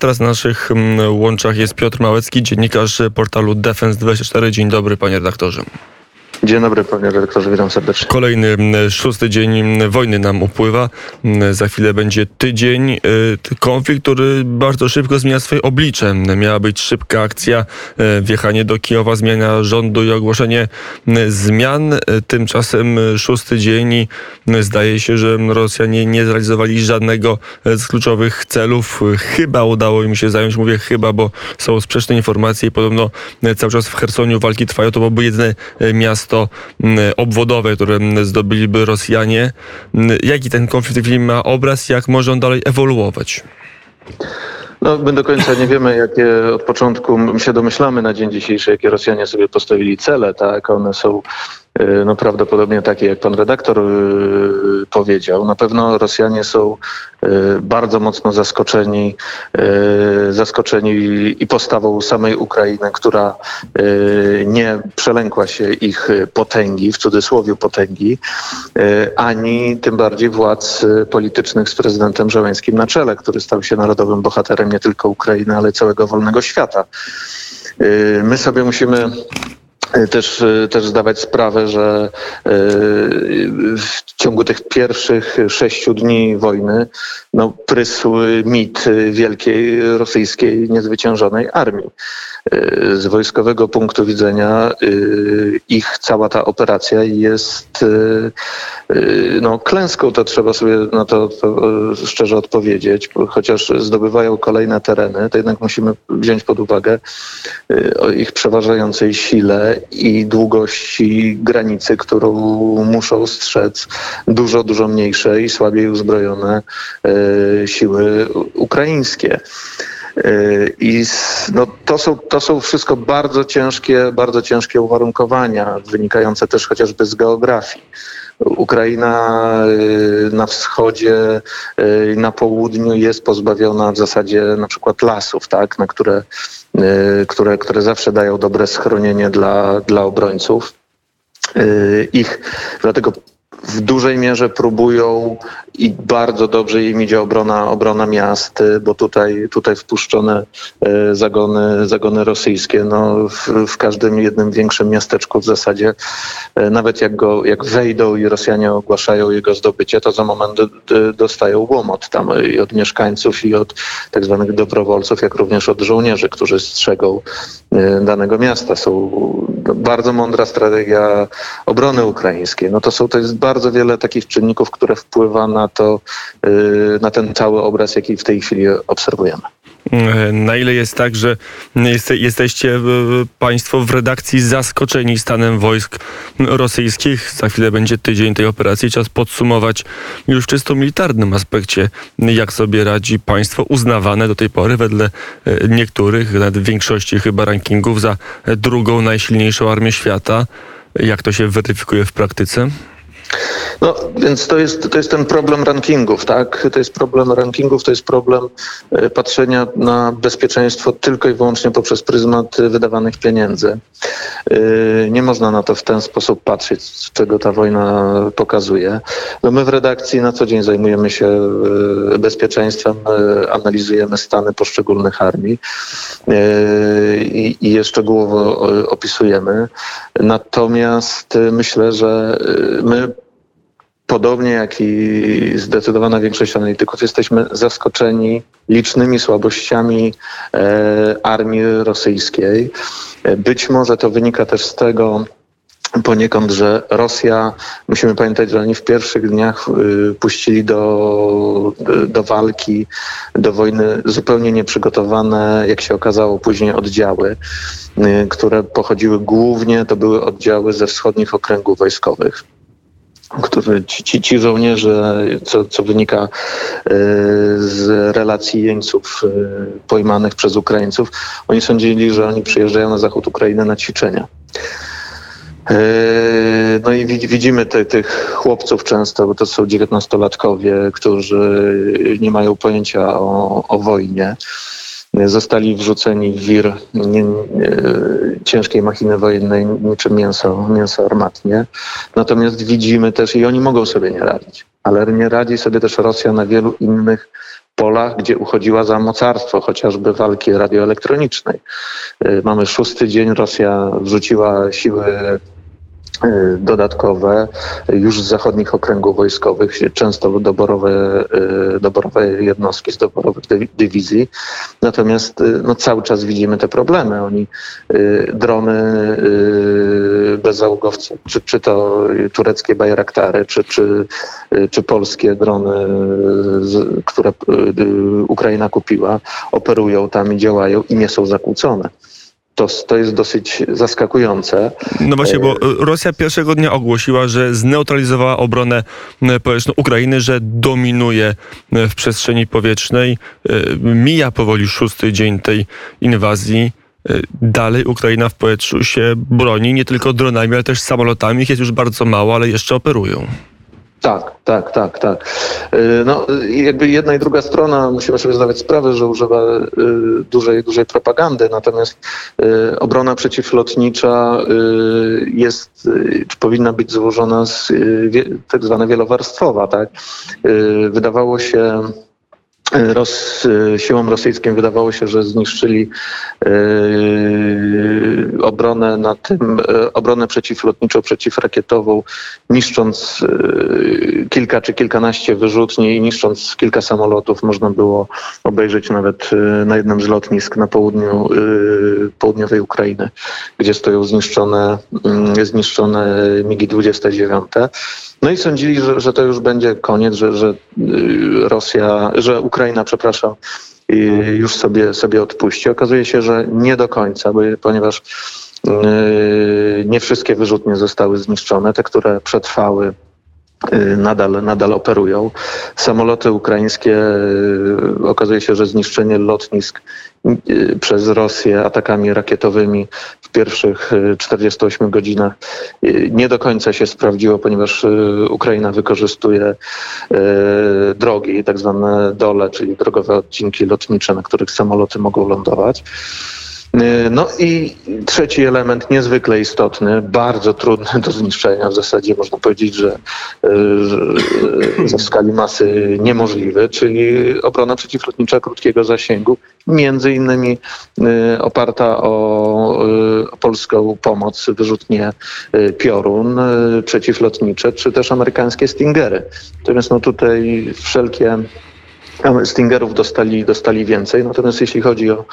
Teraz na naszych mm, łączach jest Piotr Małecki, dziennikarz portalu Defense24. Dzień dobry, panie redaktorze. Dzień dobry, panie redaktorze, witam serdecznie. Kolejny szósty dzień wojny nam upływa. Za chwilę będzie tydzień. Y, konflikt, który bardzo szybko zmienia swoje oblicze. Miała być szybka akcja, y, wjechanie do Kijowa, zmiana rządu i ogłoszenie zmian. Y, tymczasem szósty dzień i zdaje się, że Rosjanie nie zrealizowali żadnego z kluczowych celów. Chyba udało im się zająć, mówię chyba, bo są sprzeczne informacje i podobno cały czas w Chersoniu walki trwają. To byłoby jedyne miasto, obwodowe, które mm, zdobyliby Rosjanie. Mm, jaki ten konflikt w tej ma obraz, jak może on dalej ewoluować? No, my do końca nie wiemy, jakie od początku my się domyślamy na dzień dzisiejszy, jakie Rosjanie sobie postawili cele, tak? One są no prawdopodobnie takie, jak pan redaktor e, powiedział. Na pewno Rosjanie są e, bardzo mocno zaskoczeni, zaskoczeni i postawą samej Ukrainy, która nie przelękła się ich potęgi, w cudzysłowie potęgi, ani tym bardziej władz politycznych z prezydentem Żeleńskim na czele, który stał się narodowym bohaterem nie tylko Ukrainy, ale całego wolnego świata. My sobie musimy też, e, też zdawać sprawę, że e, w ciągu tych pierwszych sześciu dni wojny no, prysł mit wielkiej rosyjskiej niezwyciężonej armii. Z wojskowego punktu widzenia ich cała ta operacja jest no, klęską, to trzeba sobie na to, szczerze odpowiedzieć, chociaż zdobywają kolejne tereny, to jednak musimy wziąć pod uwagę o ich przeważającej sile i długości granicy, którą muszą strzec dużo, dużo mniejsze i słabiej uzbrojone siły ukraińskie. E, I no, to, są, to są wszystko bardzo ciężkie, bardzo ciężkie uwarunkowania, wynikające też chociażby z geografii. Ukraina e, na wschodzie i na południu jest pozbawiona w zasadzie na przykład lasów, tak, na które Y, które, które zawsze dają dobre schronienie dla, dla obrońców. Y, ich, dlatego w dużej mierze próbują i bardzo dobrze im idzie obrona, obrona miast, bo tutaj, tutaj wpuszczone e, zagony, zagony rosyjskie, no w, w każdym jednym większym miasteczku w zasadzie, e, nawet jak, go, jak wejdą i Rosjanie ogłaszają jego zdobycie, to za moment dostają łomot tam i od mieszkańców i od tak zwanych dobrowolców, jak również od żołnierzy, którzy strzegą danego miasta. Są bardzo mądra strategia obrony ukraińskiej. No to są, to jest bardzo wiele takich czynników, które wpływa na to, y, na ten cały obraz, jaki w tej chwili obserwujemy. Na ile jest tak, że jesteście Państwo w redakcji zaskoczeni stanem wojsk rosyjskich? Za chwilę będzie tydzień tej operacji. Czas podsumować już w czysto militarnym aspekcie, jak sobie radzi państwo uznawane do tej pory wedle y, niektórych, nawet większości chyba rankingów za drugą najsilniejszą armię świata. Jak to się weryfikuje w praktyce? No, więc to jest, to jest ten problem rankingów, tak? To jest problem rankingów, to jest problem e, patrzenia na bezpieczeństwo tylko i wyłącznie poprzez pryzmat wydawanych pieniędzy. E, nie można na to w ten sposób patrzeć, czego ta wojna pokazuje. No my w redakcji na co dzień zajmujemy się e, bezpieczeństwem, analizujemy stany poszczególnych armii i, je szczegółowo opisujemy. Natomiast myślę, że my podobnie jak i zdecydowana większość analityków, jesteśmy zaskoczeni licznymi słabościami e, armii rosyjskiej. E, być może to wynika też z tego, poniekąd, że Rosja, musimy pamiętać, że oni w pierwszych dniach y, puścili do, do walki, do wojny zupełnie nieprzygotowane, jak się okazało później, oddziały, y, które pochodziły głównie, to były oddziały ze wschodnich okręgów wojskowych który ci, ci żołnierze, co, co wynika e, z relacji jeńców pojmanych przez Ukraińców, oni sądzili, że oni przyjeżdżają na zachód Ukrainy na ćwiczenia. E, no i widzimy te, tych chłopców często, bo to są dziewiętnastolatkowie, którzy nie mają pojęcia o, o wojnie zostali wrzuceni w wir nie, nie, ciężkiej machiny wojennej niczym mięso, mięso armatnie. Natomiast widzimy też, i oni mogą sobie nie radzić, ale nie radzi sobie też Rosja na wielu innych polach, gdzie uchodziła za mocarstwo, chociażby walki radioelektronicznej. Mamy szósty dzień, Rosja wrzuciła siły Y, dodatkowe już z zachodnich okręgów wojskowych, często doborowe, y, doborowe jednostki z doborowych dywizji. Natomiast y, no, cały czas widzimy te problemy. Oni drony bezzałogowce, czy, czy to tureckie Bayraktary, czy, czy, czy polskie drony, które Ukraina kupiła, operują tam i działają i nie są zakłócone to, to jest dosyć zaskakujące. No właśnie, bo e, Rosja pierwszego dnia ogłosiła, że zneutralizowała obronę e, powietrzną Ukrainy, że dominuje e, w przestrzeni powietrznej. Mija powoli szósty dzień tej inwazji. Dalej Ukraina w powietrzu się broni nie tylko dronami, ale też samolotami. Ich jest już bardzo mało, ale jeszcze operują. Tak, tak, tak, tak. Y, no, jakby jedna i druga strona musimy sobie zdawać sprawę, że używa y, dużej, dużej propagandy, natomiast y, obrona przeciwlotnicza jest, czy powinna być złożona z tak zwana wielowarstwowa, tak? Wydawało się Ros, siłom rosyjskim wydawało się, że zniszczyli yy, obronę na tym, yy, obronę przeciwlotniczą, przeciwrakietową, niszcząc yy, kilka czy kilkanaście wyrzutni i niszcząc kilka samolotów. Można było obejrzeć nawet na jednym z lotnisk na południu południowej Ukrainy, gdzie stoją zniszczone, zniszczone MiGi-29. No i sądzili, że, że to już będzie koniec, że, że Rosja, że Ukraina przepraszam, już sobie, sobie odpuści. Okazuje się, że nie do końca, ponieważ yy, nie wszystkie wyrzutnie zostały zniszczone. Te, które przetrwały, nadal, nadal operują. Samoloty ukraińskie, yy, okazuje się, że zniszczenie lotnisk przez Rosję atakami rakietowymi w pierwszych 48 godzinach nie do końca się sprawdziło, ponieważ Ukraina wykorzystuje drogi, tak zwane dole, czyli drogowe odcinki lotnicze, na których samoloty mogą lądować. Y, no i trzeci element niezwykle istotny, bardzo trudny do zniszczenia, w zasadzie można powiedzieć, że, y, że w skali masy niemożliwy, czyli obrona przeciwlotnicza krótkiego zasięgu, między innymi y, oparta o, o polską pomoc, wyrzutnie Piorun przeciwlotnicze, czy też amerykańskie Stingery. Natomiast no tutaj wszelkie Stingerów dostali, dostali więcej, natomiast jeśli chodzi o,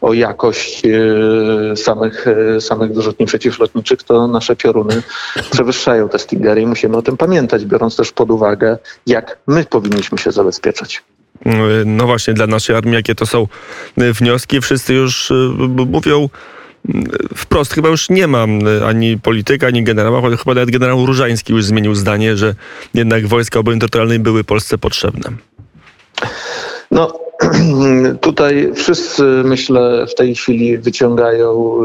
o jakość e, samych, e, samych wyrzutni przeciwlotniczych, to nasze pioruny przewyższają te Stingery i musimy o tym pamiętać, biorąc też pod uwagę, jak my powinniśmy się zabezpieczać. No właśnie, dla naszej armii, jakie to są wnioski, wszyscy już e, mówią wprost chyba już nie ma ani polityka, ani generała, chyba nawet generał Różański już zmienił zdanie, że jednak wojska obrony terytorialnej były Polsce potrzebne. No, tutaj wszyscy, myślę, w tej chwili wyciągają,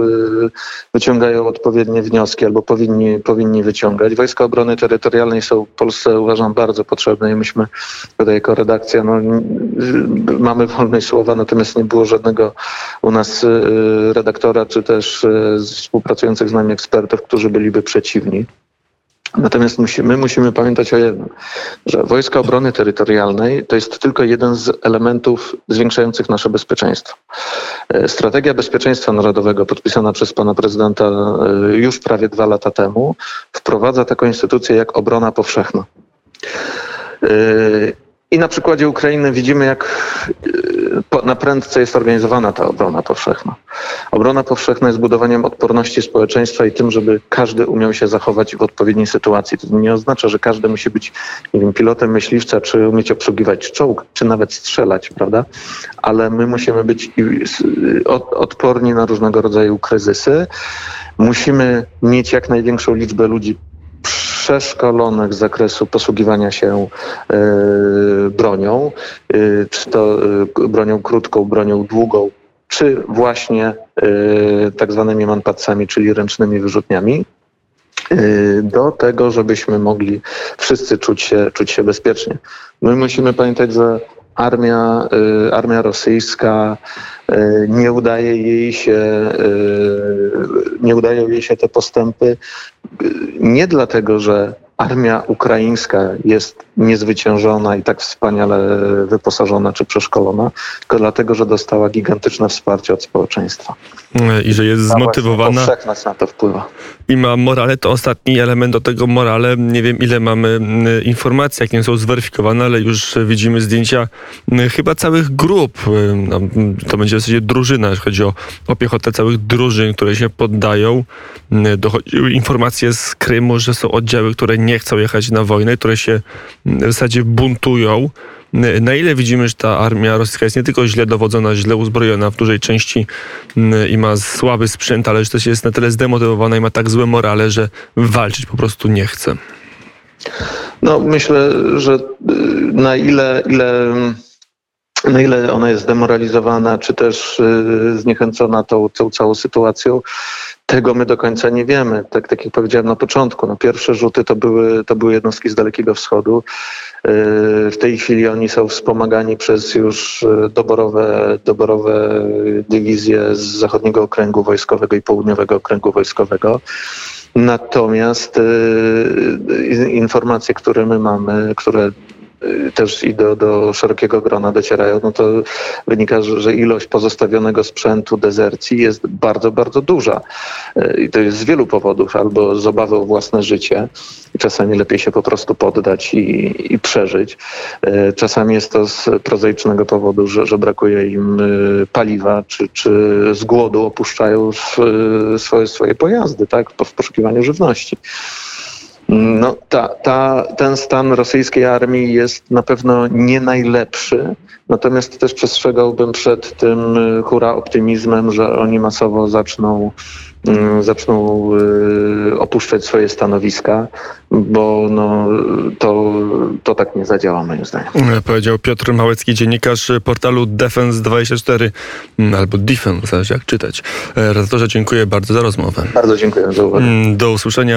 y, wyciągają odpowiednie wnioski albo powinni, powinni wyciągać. Wojska Obrony Terytorialnej są w Polsce, uważam, bardzo potrzebne i myśmy tutaj jako redakcja no, mamy wolność słowa, natomiast nie było żadnego u nas y, redaktora czy też y, współpracujących z nami ekspertów, którzy byliby przeciwni. Natomiast musimy, musimy pamiętać o jednym, że Wojska Obrony Terytorialnej to jest tylko jeden z elementów zwiększających nasze bezpieczeństwo. E, strategia Bezpieczeństwa Narodowego podpisana przez pana prezydenta e, już prawie dwa lata temu wprowadza taką instytucję jak obrona powszechna. I na przykładzie Ukrainy widzimy, jak na prędce jest organizowana ta obrona powszechna. Obrona powszechna jest budowaniem odporności społeczeństwa i tym, żeby każdy umiał się zachować w odpowiedniej sytuacji. To nie oznacza, że każdy musi być nie wiem, pilotem myśliwca, czy umieć obsługiwać czołg, czy nawet strzelać, prawda? Ale my musimy być odporni na różnego rodzaju kryzysy. Musimy mieć jak największą liczbę ludzi przeszkolonych z zakresu posługiwania się e, bronią, e, czy to e, bronią krótką, bronią długą, czy właśnie tak zwanymi manpacami, czyli ręcznymi wyrzutniami do tego, żebyśmy mogli wszyscy czuć się, czuć się bezpiecznie. My musimy pamiętać, że armia, armia rosyjska nie udaje jej się, nie udają jej się te postępy nie dlatego, że armia ukraińska jest niezwyciężona i tak wspaniale wyposażona czy przeszkolona, tylko dlatego, że dostała gigantyczne wsparcie od społeczeństwa. I że jest zmotywowana na to wpływa. I ma morale, to ostatni element do tego morale. Nie wiem, ile mamy informacji, jakie są zweryfikowane, ale już widzimy zdjęcia chyba całych grup. No, To będzie w zasadzie drużyna, jeśli chodzi o, o piechotę całych drużyn, które się poddają. Dochodziły informacje z Krymu, że są oddziały, które nie chcą jechać na wojnę, które się w zasadzie buntują. Na ile widzimy, że ta armia rosyjska jest nie tylko źle dowodzona, źle uzbrojona w dużej części mm, i ma słaby sprzęt, ale że też jest na tyle zdemotywowana i ma tak złe morale, że walczyć po prostu nie chce. No myślę, że y, na ile, ile, na ile ona jest zdemoralizowana, czy też y, zniechęcona tą, tą całą sytuacją, tego my do końca nie wiemy. Tak, tak jak powiedziałem na początku, no pierwsze rzuty to były, to były jednostki z Dalekiego Wschodu. Y, W tej chwili oni są wspomagani przez już y, doborowe, doborowe dywizje z zachodniego okręgu wojskowego i południowego okręgu wojskowego. Natomiast y, informacje, które my mamy, które też i do, do szerokiego grona docierają, no to wynika, że, ilość pozostawionego sprzętu dezercji jest bardzo, bardzo duża. Y, I to jest z wielu powodów, albo z obawy o własne życie. Czasami lepiej się po prostu poddać i, i przeżyć. Y, Czasami jest to z prozaicznego powodu, że, że brakuje im y, paliwa, czy, czy z głodu opuszczają sw- swoje, swoje pojazdy, tak, w poszukiwaniu żywności. No, ta, ta, ten stan rosyjskiej armii jest na pewno nie najlepszy, natomiast też przestrzegałbym przed tym y, hura optymizmem, że oni masowo zaczną, mm, zaczną y, opuszczać swoje stanowiska, bo no, to, to tak nie zadziała moim zdaniem. Powiedział Piotr Małecki, dziennikarz portalu Defense24 mm, albo Defense, jak czytać. E, Redaktorze, dziękuję bardzo za rozmowę. Bardzo dziękuję za uwagę. Mm, Do usłyszenia.